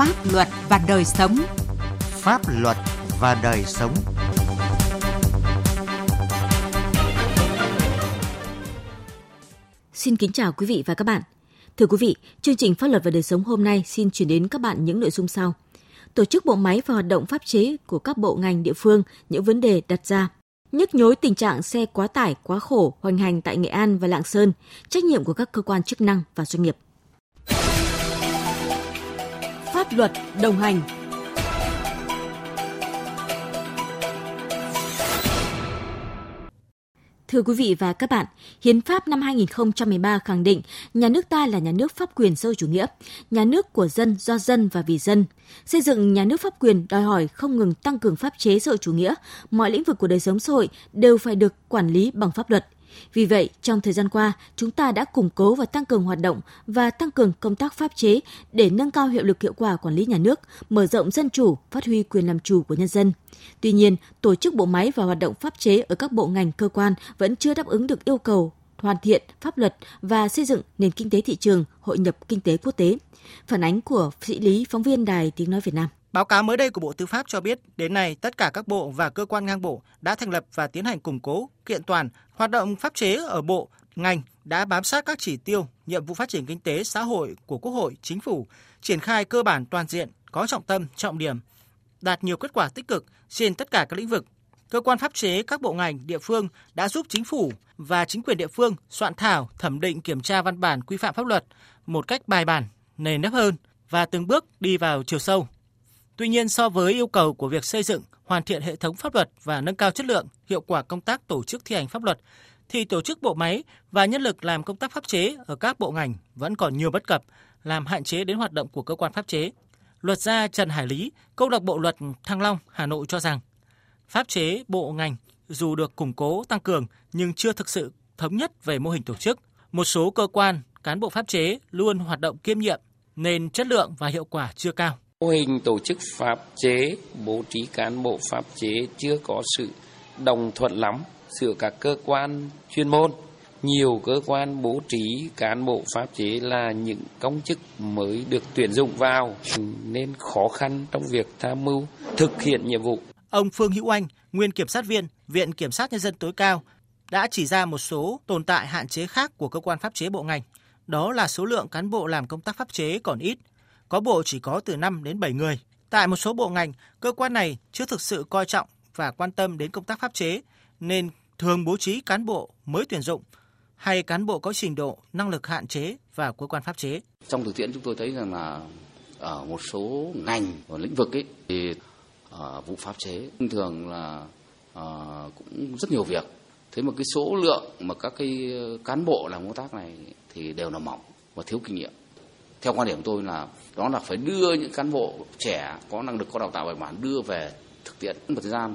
Pháp luật và đời sống. Pháp luật và đời sống. Xin kính chào quý vị và các bạn. Thưa quý vị, chương trình Pháp luật và đời sống hôm nay xin chuyển đến các bạn những nội dung sau. Tổ chức bộ máy và hoạt động pháp chế của các bộ ngành địa phương, những vấn đề đặt ra. Nhức nhối tình trạng xe quá tải, quá khổ hoành hành tại Nghệ An và Lạng Sơn, trách nhiệm của các cơ quan chức năng và doanh nghiệp. Pháp luật đồng hành Thưa quý vị và các bạn, Hiến pháp năm 2013 khẳng định nhà nước ta là nhà nước pháp quyền sâu chủ nghĩa, nhà nước của dân, do dân và vì dân. Xây dựng nhà nước pháp quyền đòi hỏi không ngừng tăng cường pháp chế xã hội chủ nghĩa, mọi lĩnh vực của đời sống xã hội đều phải được quản lý bằng pháp luật – vì vậy, trong thời gian qua, chúng ta đã củng cố và tăng cường hoạt động và tăng cường công tác pháp chế để nâng cao hiệu lực hiệu quả quản lý nhà nước, mở rộng dân chủ, phát huy quyền làm chủ của nhân dân. Tuy nhiên, tổ chức bộ máy và hoạt động pháp chế ở các bộ ngành cơ quan vẫn chưa đáp ứng được yêu cầu hoàn thiện pháp luật và xây dựng nền kinh tế thị trường, hội nhập kinh tế quốc tế. Phản ánh của sĩ lý phóng viên Đài Tiếng Nói Việt Nam. Báo cáo mới đây của Bộ Tư pháp cho biết, đến nay tất cả các bộ và cơ quan ngang bộ đã thành lập và tiến hành củng cố, kiện toàn hoạt động pháp chế ở bộ, ngành đã bám sát các chỉ tiêu, nhiệm vụ phát triển kinh tế xã hội của Quốc hội, Chính phủ, triển khai cơ bản toàn diện, có trọng tâm, trọng điểm, đạt nhiều kết quả tích cực trên tất cả các lĩnh vực. Cơ quan pháp chế các bộ ngành, địa phương đã giúp chính phủ và chính quyền địa phương soạn thảo, thẩm định kiểm tra văn bản quy phạm pháp luật một cách bài bản, nền nếp hơn và từng bước đi vào chiều sâu, Tuy nhiên, so với yêu cầu của việc xây dựng, hoàn thiện hệ thống pháp luật và nâng cao chất lượng, hiệu quả công tác tổ chức thi hành pháp luật, thì tổ chức bộ máy và nhân lực làm công tác pháp chế ở các bộ ngành vẫn còn nhiều bất cập, làm hạn chế đến hoạt động của cơ quan pháp chế. Luật gia Trần Hải Lý, câu lạc bộ luật Thăng Long, Hà Nội cho rằng, pháp chế bộ ngành dù được củng cố tăng cường nhưng chưa thực sự thống nhất về mô hình tổ chức. Một số cơ quan, cán bộ pháp chế luôn hoạt động kiêm nhiệm nên chất lượng và hiệu quả chưa cao. Mô hình tổ chức pháp chế, bố trí cán bộ pháp chế chưa có sự đồng thuận lắm giữa các cơ quan chuyên môn. Nhiều cơ quan bố trí cán bộ pháp chế là những công chức mới được tuyển dụng vào nên khó khăn trong việc tham mưu thực hiện nhiệm vụ. Ông Phương Hữu Anh, nguyên kiểm sát viên, Viện Kiểm sát Nhân dân tối cao, đã chỉ ra một số tồn tại hạn chế khác của cơ quan pháp chế bộ ngành. Đó là số lượng cán bộ làm công tác pháp chế còn ít, có bộ chỉ có từ 5 đến 7 người. Tại một số bộ ngành, cơ quan này chưa thực sự coi trọng và quan tâm đến công tác pháp chế, nên thường bố trí cán bộ mới tuyển dụng hay cán bộ có trình độ, năng lực hạn chế vào cơ quan pháp chế. Trong thực tiễn chúng tôi thấy rằng là ở một số ngành và lĩnh vực ấy, thì uh, vụ pháp chế thường là uh, cũng rất nhiều việc. Thế mà cái số lượng mà các cái cán bộ làm công tác này thì đều là mỏng và thiếu kinh nghiệm theo quan điểm tôi là đó là phải đưa những cán bộ trẻ có năng lực có đào tạo bài bản đưa về thực tiễn một thời gian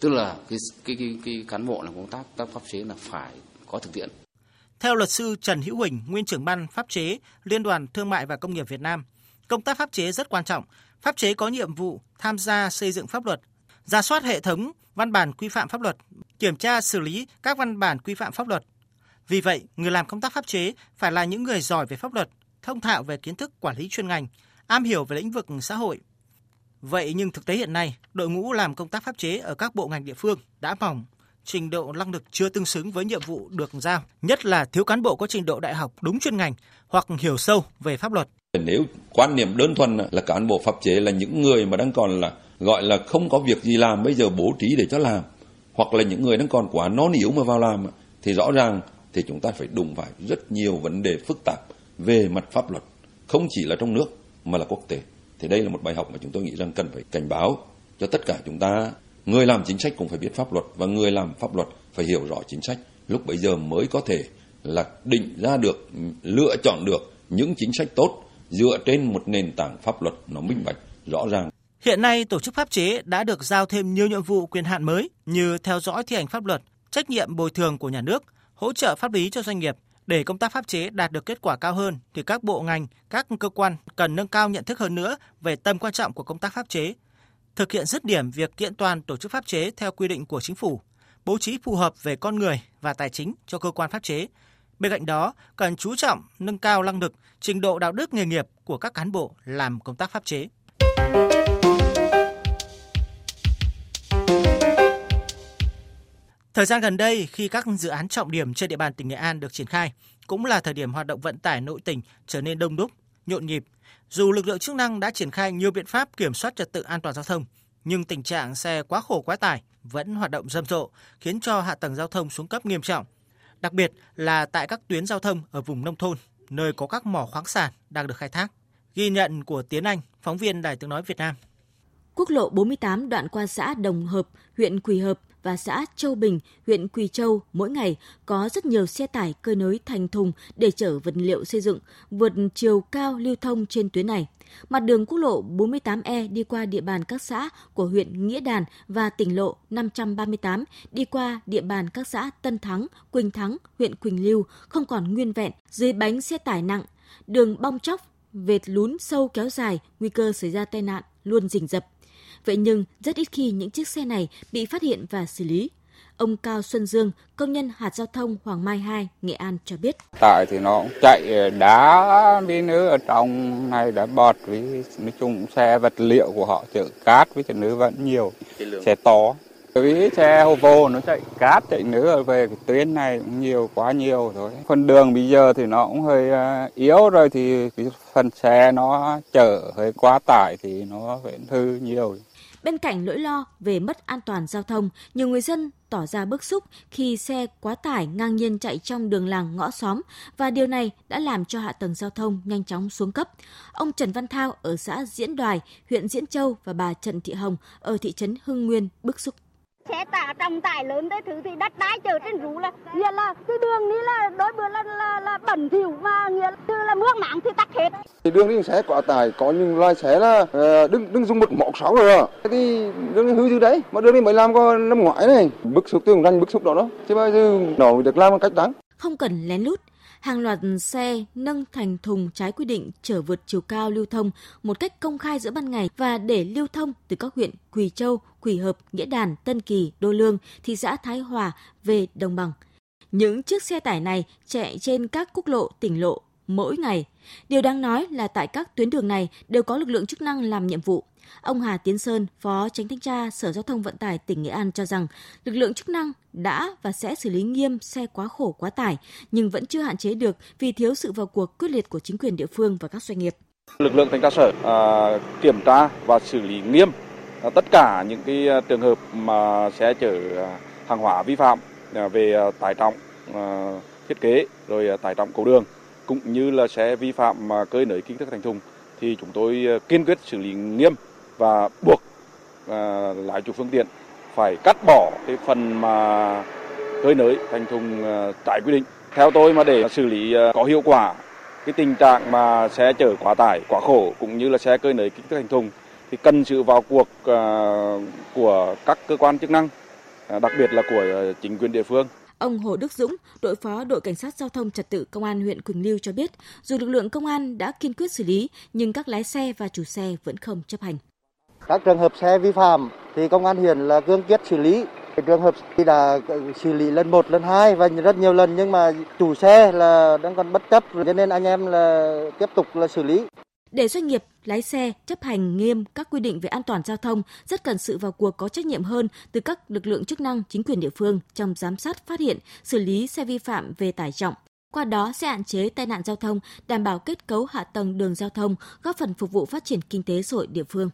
tức là cái cái cái, cái cán bộ làm công tác tác pháp chế là phải có thực tiễn theo luật sư Trần Hữu Huỳnh, nguyên trưởng ban pháp chế Liên đoàn Thương mại và Công nghiệp Việt Nam, công tác pháp chế rất quan trọng. Pháp chế có nhiệm vụ tham gia xây dựng pháp luật, ra soát hệ thống văn bản quy phạm pháp luật, kiểm tra xử lý các văn bản quy phạm pháp luật. Vì vậy, người làm công tác pháp chế phải là những người giỏi về pháp luật, thông thạo về kiến thức quản lý chuyên ngành, am hiểu về lĩnh vực xã hội. Vậy nhưng thực tế hiện nay, đội ngũ làm công tác pháp chế ở các bộ ngành địa phương đã mỏng, trình độ năng lực chưa tương xứng với nhiệm vụ được giao, nhất là thiếu cán bộ có trình độ đại học đúng chuyên ngành hoặc hiểu sâu về pháp luật. Nếu quan niệm đơn thuần là cán bộ pháp chế là những người mà đang còn là gọi là không có việc gì làm bây giờ bố trí để cho làm hoặc là những người đang còn quá non yếu mà vào làm thì rõ ràng thì chúng ta phải đụng phải rất nhiều vấn đề phức tạp về mặt pháp luật, không chỉ là trong nước mà là quốc tế. Thì đây là một bài học mà chúng tôi nghĩ rằng cần phải cảnh báo cho tất cả chúng ta. Người làm chính sách cũng phải biết pháp luật và người làm pháp luật phải hiểu rõ chính sách. Lúc bấy giờ mới có thể là định ra được, lựa chọn được những chính sách tốt dựa trên một nền tảng pháp luật nó minh bạch, rõ ràng. Hiện nay, tổ chức pháp chế đã được giao thêm nhiều nhiệm vụ quyền hạn mới như theo dõi thi hành pháp luật, trách nhiệm bồi thường của nhà nước, hỗ trợ pháp lý cho doanh nghiệp, để công tác pháp chế đạt được kết quả cao hơn thì các bộ ngành, các cơ quan cần nâng cao nhận thức hơn nữa về tầm quan trọng của công tác pháp chế, thực hiện dứt điểm việc kiện toàn tổ chức pháp chế theo quy định của chính phủ, bố trí phù hợp về con người và tài chính cho cơ quan pháp chế, Bên cạnh đó, cần chú trọng nâng cao năng lực, trình độ đạo đức nghề nghiệp của các cán bộ làm công tác pháp chế. Thời gian gần đây, khi các dự án trọng điểm trên địa bàn tỉnh Nghệ An được triển khai, cũng là thời điểm hoạt động vận tải nội tỉnh trở nên đông đúc, nhộn nhịp. Dù lực lượng chức năng đã triển khai nhiều biện pháp kiểm soát trật tự an toàn giao thông, nhưng tình trạng xe quá khổ quá tải vẫn hoạt động rầm rộ, khiến cho hạ tầng giao thông xuống cấp nghiêm trọng. Đặc biệt là tại các tuyến giao thông ở vùng nông thôn, nơi có các mỏ khoáng sản đang được khai thác. Ghi nhận của Tiến Anh, phóng viên Đài Tiếng Nói Việt Nam. Quốc lộ 48 đoạn qua xã Đồng Hợp, huyện Quỳ Hợp và xã Châu Bình, huyện Quỳ Châu mỗi ngày có rất nhiều xe tải cơi nới thành thùng để chở vật liệu xây dựng, vượt chiều cao lưu thông trên tuyến này. Mặt đường quốc lộ 48E đi qua địa bàn các xã của huyện Nghĩa Đàn và tỉnh lộ 538 đi qua địa bàn các xã Tân Thắng, Quỳnh Thắng, huyện Quỳnh Lưu không còn nguyên vẹn dưới bánh xe tải nặng. Đường bong chóc, vệt lún sâu kéo dài, nguy cơ xảy ra tai nạn luôn rình rập. Vậy nhưng rất ít khi những chiếc xe này bị phát hiện và xử lý. Ông Cao Xuân Dương, công nhân hạt giao thông Hoàng Mai 2, Nghệ An cho biết. Tại thì nó cũng chạy đá đi nữa ở trong này đã bọt với nói chung xe vật liệu của họ chở cát với chở nữa vẫn nhiều. Xe to. Với xe hô vô nó chạy cát chạy nữa về cái tuyến này cũng nhiều quá nhiều rồi. Phần đường bây giờ thì nó cũng hơi à, yếu rồi thì cái phần xe nó chở hơi quá tải thì nó vẫn hư nhiều. Bên cạnh nỗi lo về mất an toàn giao thông, nhiều người dân tỏ ra bức xúc khi xe quá tải ngang nhiên chạy trong đường làng ngõ xóm và điều này đã làm cho hạ tầng giao thông nhanh chóng xuống cấp. Ông Trần Văn Thao ở xã Diễn Đoài, huyện Diễn Châu và bà Trần Thị Hồng ở thị trấn Hưng Nguyên bức xúc xe tải trọng tải lớn tới thứ thì đất đai chở trên rú là nghĩa là cái đường นี้ là đối bữa là là, là bẩn thỉu và nghĩa là, là mưa nắng thì tắc hết. Thì đường đi xe quá tải có những loài xe là uh, đừng đừng dùng một mọc sáu rồi à. Thì đường đi hư như đấy mà đường đi mới làm có năm ngoái này bức xúc tương ranh bức xúc đó đó chứ bây giờ nó được làm một cách đáng. Không cần lén lút hàng loạt xe nâng thành thùng trái quy định chở vượt chiều cao lưu thông một cách công khai giữa ban ngày và để lưu thông từ các huyện Quỳ Châu, Quỳ Hợp, Nghĩa Đàn, Tân Kỳ, Đô Lương, thị xã Thái Hòa về Đồng Bằng. Những chiếc xe tải này chạy trên các quốc lộ, tỉnh lộ mỗi ngày. Điều đáng nói là tại các tuyến đường này đều có lực lượng chức năng làm nhiệm vụ. Ông Hà Tiến Sơn, Phó Tránh Thanh tra Sở Giao thông Vận tải tỉnh Nghệ An cho rằng lực lượng chức năng đã và sẽ xử lý nghiêm xe quá khổ quá tải, nhưng vẫn chưa hạn chế được vì thiếu sự vào cuộc quyết liệt của chính quyền địa phương và các doanh nghiệp. Lực lượng thanh tra sở à, kiểm tra và xử lý nghiêm à, tất cả những cái à, trường hợp mà xe chở à, hàng hóa vi phạm à, về à, tải trọng à, thiết kế rồi à, tải trọng cầu đường cũng như là xe vi phạm mà cơi nới kích thước thành thùng thì chúng tôi ờ, kiên quyết xử lý nghiêm và buộc à, lái chủ phương tiện phải cắt bỏ cái phần mà cơi nới thành thùng ờ, à, trái quy định. Theo tôi mà để xử lý à, có hiệu quả cái tình trạng mà xe chở quá tải, quá khổ cũng như là xe cơi nới kích thước thành thùng thì cần sự vào cuộc à, của các cơ quan chức năng, à, đặc biệt là của à, chính quyền địa phương. Ông Hồ Đức Dũng, đội phó đội cảnh sát giao thông trật tự công an huyện Quỳnh Lưu cho biết, dù lực lượng công an đã kiên quyết xử lý, nhưng các lái xe và chủ xe vẫn không chấp hành. Các trường hợp xe vi phạm thì công an huyện là cương quyết xử lý. Trường hợp thì đã xử lý lần một, lần hai và rất nhiều lần nhưng mà chủ xe là đang còn bất chấp cho nên anh em là tiếp tục là xử lý. Để doanh nghiệp, lái xe chấp hành nghiêm các quy định về an toàn giao thông, rất cần sự vào cuộc có trách nhiệm hơn từ các lực lượng chức năng, chính quyền địa phương trong giám sát, phát hiện, xử lý xe vi phạm về tải trọng. Qua đó sẽ hạn chế tai nạn giao thông, đảm bảo kết cấu hạ tầng đường giao thông, góp phần phục vụ phát triển kinh tế xã hội địa phương.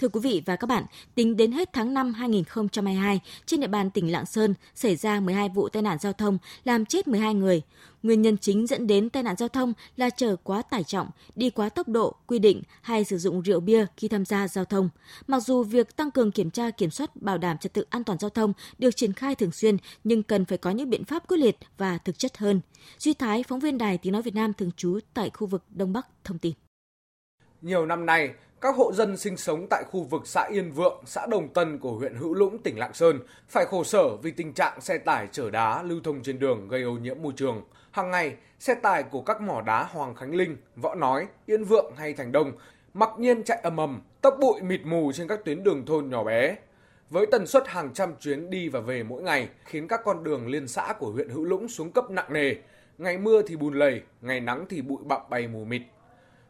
Thưa quý vị và các bạn, tính đến hết tháng 5 2022, trên địa bàn tỉnh Lạng Sơn xảy ra 12 vụ tai nạn giao thông, làm chết 12 người. Nguyên nhân chính dẫn đến tai nạn giao thông là chở quá tải trọng, đi quá tốc độ quy định hay sử dụng rượu bia khi tham gia giao thông. Mặc dù việc tăng cường kiểm tra kiểm soát bảo đảm trật tự an toàn giao thông được triển khai thường xuyên, nhưng cần phải có những biện pháp quyết liệt và thực chất hơn. Duy Thái, phóng viên Đài Tiếng Nói Việt Nam thường trú tại khu vực Đông Bắc, thông tin. Nhiều năm nay, các hộ dân sinh sống tại khu vực xã Yên Vượng, xã Đồng Tân của huyện Hữu Lũng, tỉnh Lạng Sơn phải khổ sở vì tình trạng xe tải chở đá lưu thông trên đường gây ô nhiễm môi trường. Hàng ngày, xe tải của các mỏ đá Hoàng Khánh Linh, Võ Nói, Yên Vượng hay Thành Đông mặc nhiên chạy ầm ầm, tốc bụi mịt mù trên các tuyến đường thôn nhỏ bé. với tần suất hàng trăm chuyến đi và về mỗi ngày khiến các con đường liên xã của huyện Hữu Lũng xuống cấp nặng nề. Ngày mưa thì bùn lầy, ngày nắng thì bụi bặm bay mù mịt.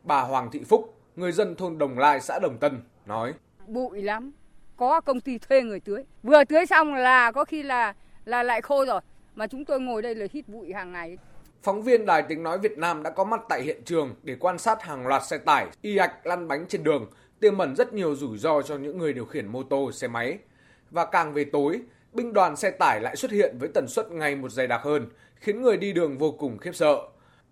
Bà Hoàng Thị Phúc, người dân thôn Đồng Lai, xã Đồng Tân, nói. Bụi lắm, có công ty thuê người tưới. Vừa tưới xong là có khi là là lại khô rồi, mà chúng tôi ngồi đây là hít bụi hàng ngày. Phóng viên Đài Tiếng Nói Việt Nam đã có mặt tại hiện trường để quan sát hàng loạt xe tải, y ạch lăn bánh trên đường, tiềm ẩn rất nhiều rủi ro cho những người điều khiển mô tô, xe máy. Và càng về tối, binh đoàn xe tải lại xuất hiện với tần suất ngày một dày đặc hơn, khiến người đi đường vô cùng khiếp sợ.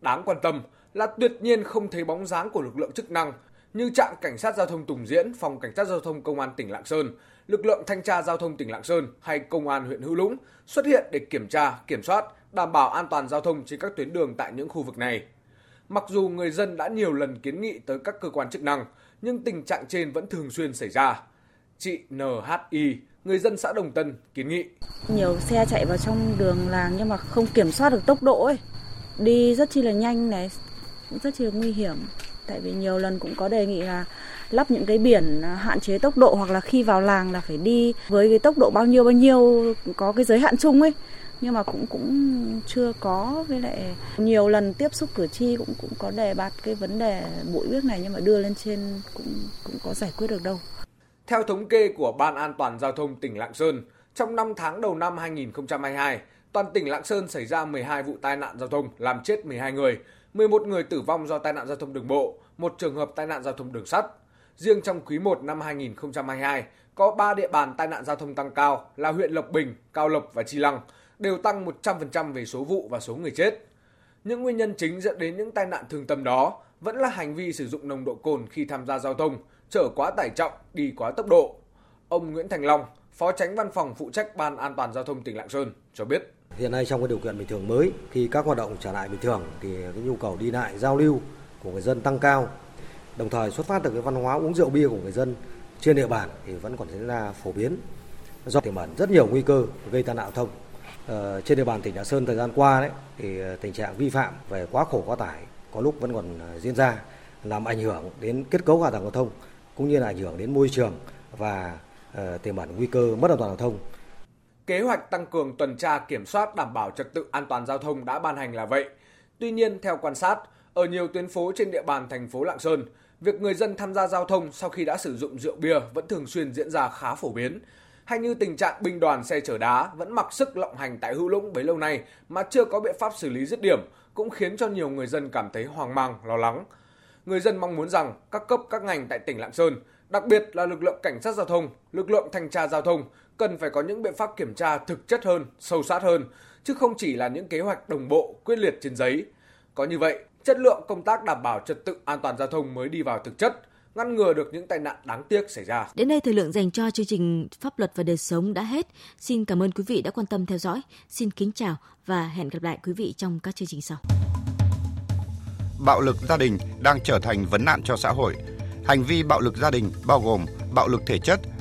Đáng quan tâm là tuyệt nhiên không thấy bóng dáng của lực lượng chức năng như trạm cảnh sát giao thông Tùng Diễn, phòng cảnh sát giao thông công an tỉnh Lạng Sơn, lực lượng thanh tra giao thông tỉnh Lạng Sơn hay công an huyện Hữu Lũng xuất hiện để kiểm tra, kiểm soát, đảm bảo an toàn giao thông trên các tuyến đường tại những khu vực này. Mặc dù người dân đã nhiều lần kiến nghị tới các cơ quan chức năng, nhưng tình trạng trên vẫn thường xuyên xảy ra. Chị NHI, người dân xã Đồng Tân kiến nghị. Nhiều xe chạy vào trong đường làng nhưng mà không kiểm soát được tốc độ ấy. Đi rất chi là nhanh này, cũng rất chi là nguy hiểm. Tại vì nhiều lần cũng có đề nghị là lắp những cái biển à, hạn chế tốc độ hoặc là khi vào làng là phải đi với cái tốc độ bao nhiêu bao nhiêu có cái giới hạn chung ấy nhưng mà cũng cũng chưa có với lại nhiều lần tiếp xúc cử tri cũng cũng có đề bạt cái vấn đề bụi biếc này nhưng mà đưa lên trên cũng cũng có giải quyết được đâu. Theo thống kê của Ban An toàn giao thông tỉnh Lạng Sơn, trong 5 tháng đầu năm 2022, toàn tỉnh Lạng Sơn xảy ra 12 vụ tai nạn giao thông làm chết 12 người, 11 người tử vong do tai nạn giao thông đường bộ, một trường hợp tai nạn giao thông đường sắt. Riêng trong quý 1 năm 2022, có 3 địa bàn tai nạn giao thông tăng cao là huyện Lộc Bình, Cao Lộc và Chi Lăng, đều tăng 100% về số vụ và số người chết. Những nguyên nhân chính dẫn đến những tai nạn thương tâm đó vẫn là hành vi sử dụng nồng độ cồn khi tham gia giao thông, chở quá tải trọng, đi quá tốc độ. Ông Nguyễn Thành Long, Phó Tránh Văn phòng phụ trách Ban An toàn giao thông tỉnh Lạng Sơn cho biết. Hiện nay trong cái điều kiện bình thường mới, khi các hoạt động trở lại bình thường thì cái nhu cầu đi lại giao lưu của người dân tăng cao. Đồng thời xuất phát từ cái văn hóa uống rượu bia của người dân trên địa bàn thì vẫn còn diễn ra phổ biến do tiềm ẩn rất nhiều nguy cơ gây tai nạn giao thông. Ờ, trên địa bàn tỉnh Lạng Sơn thời gian qua đấy thì ờ, tình trạng vi phạm về quá khổ quá tải có lúc vẫn còn ờ, diễn ra làm ảnh hưởng đến kết cấu hạ tầng giao thông cũng như là ảnh hưởng đến môi trường và uh, tiềm ẩn nguy cơ mất an toàn giao thông. Kế hoạch tăng cường tuần tra kiểm soát đảm bảo trật tự an toàn giao thông đã ban hành là vậy. Tuy nhiên, theo quan sát, ở nhiều tuyến phố trên địa bàn thành phố Lạng Sơn, việc người dân tham gia giao thông sau khi đã sử dụng rượu bia vẫn thường xuyên diễn ra khá phổ biến. Hay như tình trạng binh đoàn xe chở đá vẫn mặc sức lộng hành tại Hữu Lũng bấy lâu nay mà chưa có biện pháp xử lý dứt điểm cũng khiến cho nhiều người dân cảm thấy hoang mang, lo lắng. Người dân mong muốn rằng các cấp các ngành tại tỉnh Lạng Sơn, đặc biệt là lực lượng cảnh sát giao thông, lực lượng thanh tra giao thông cần phải có những biện pháp kiểm tra thực chất hơn, sâu sát hơn, chứ không chỉ là những kế hoạch đồng bộ, quyết liệt trên giấy. Có như vậy, chất lượng công tác đảm bảo trật tự an toàn giao thông mới đi vào thực chất, ngăn ngừa được những tai nạn đáng tiếc xảy ra. Đến đây thời lượng dành cho chương trình Pháp luật và đời sống đã hết. Xin cảm ơn quý vị đã quan tâm theo dõi. Xin kính chào và hẹn gặp lại quý vị trong các chương trình sau. Bạo lực gia đình đang trở thành vấn nạn cho xã hội. Hành vi bạo lực gia đình bao gồm bạo lực thể chất,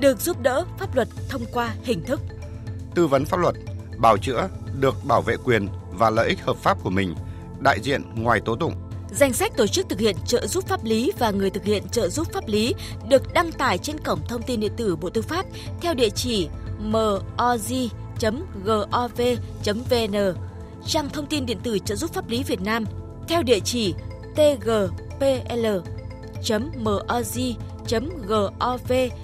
Được giúp đỡ pháp luật thông qua hình thức. Tư vấn pháp luật, bào chữa, được bảo vệ quyền và lợi ích hợp pháp của mình, đại diện ngoài tố tụng. Danh sách tổ chức thực hiện trợ giúp pháp lý và người thực hiện trợ giúp pháp lý được đăng tải trên cổng thông tin điện tử Bộ Tư pháp theo địa chỉ moz.gov.vn, trang thông tin điện tử trợ giúp pháp lý Việt Nam theo địa chỉ tgpl.moz.gov.vn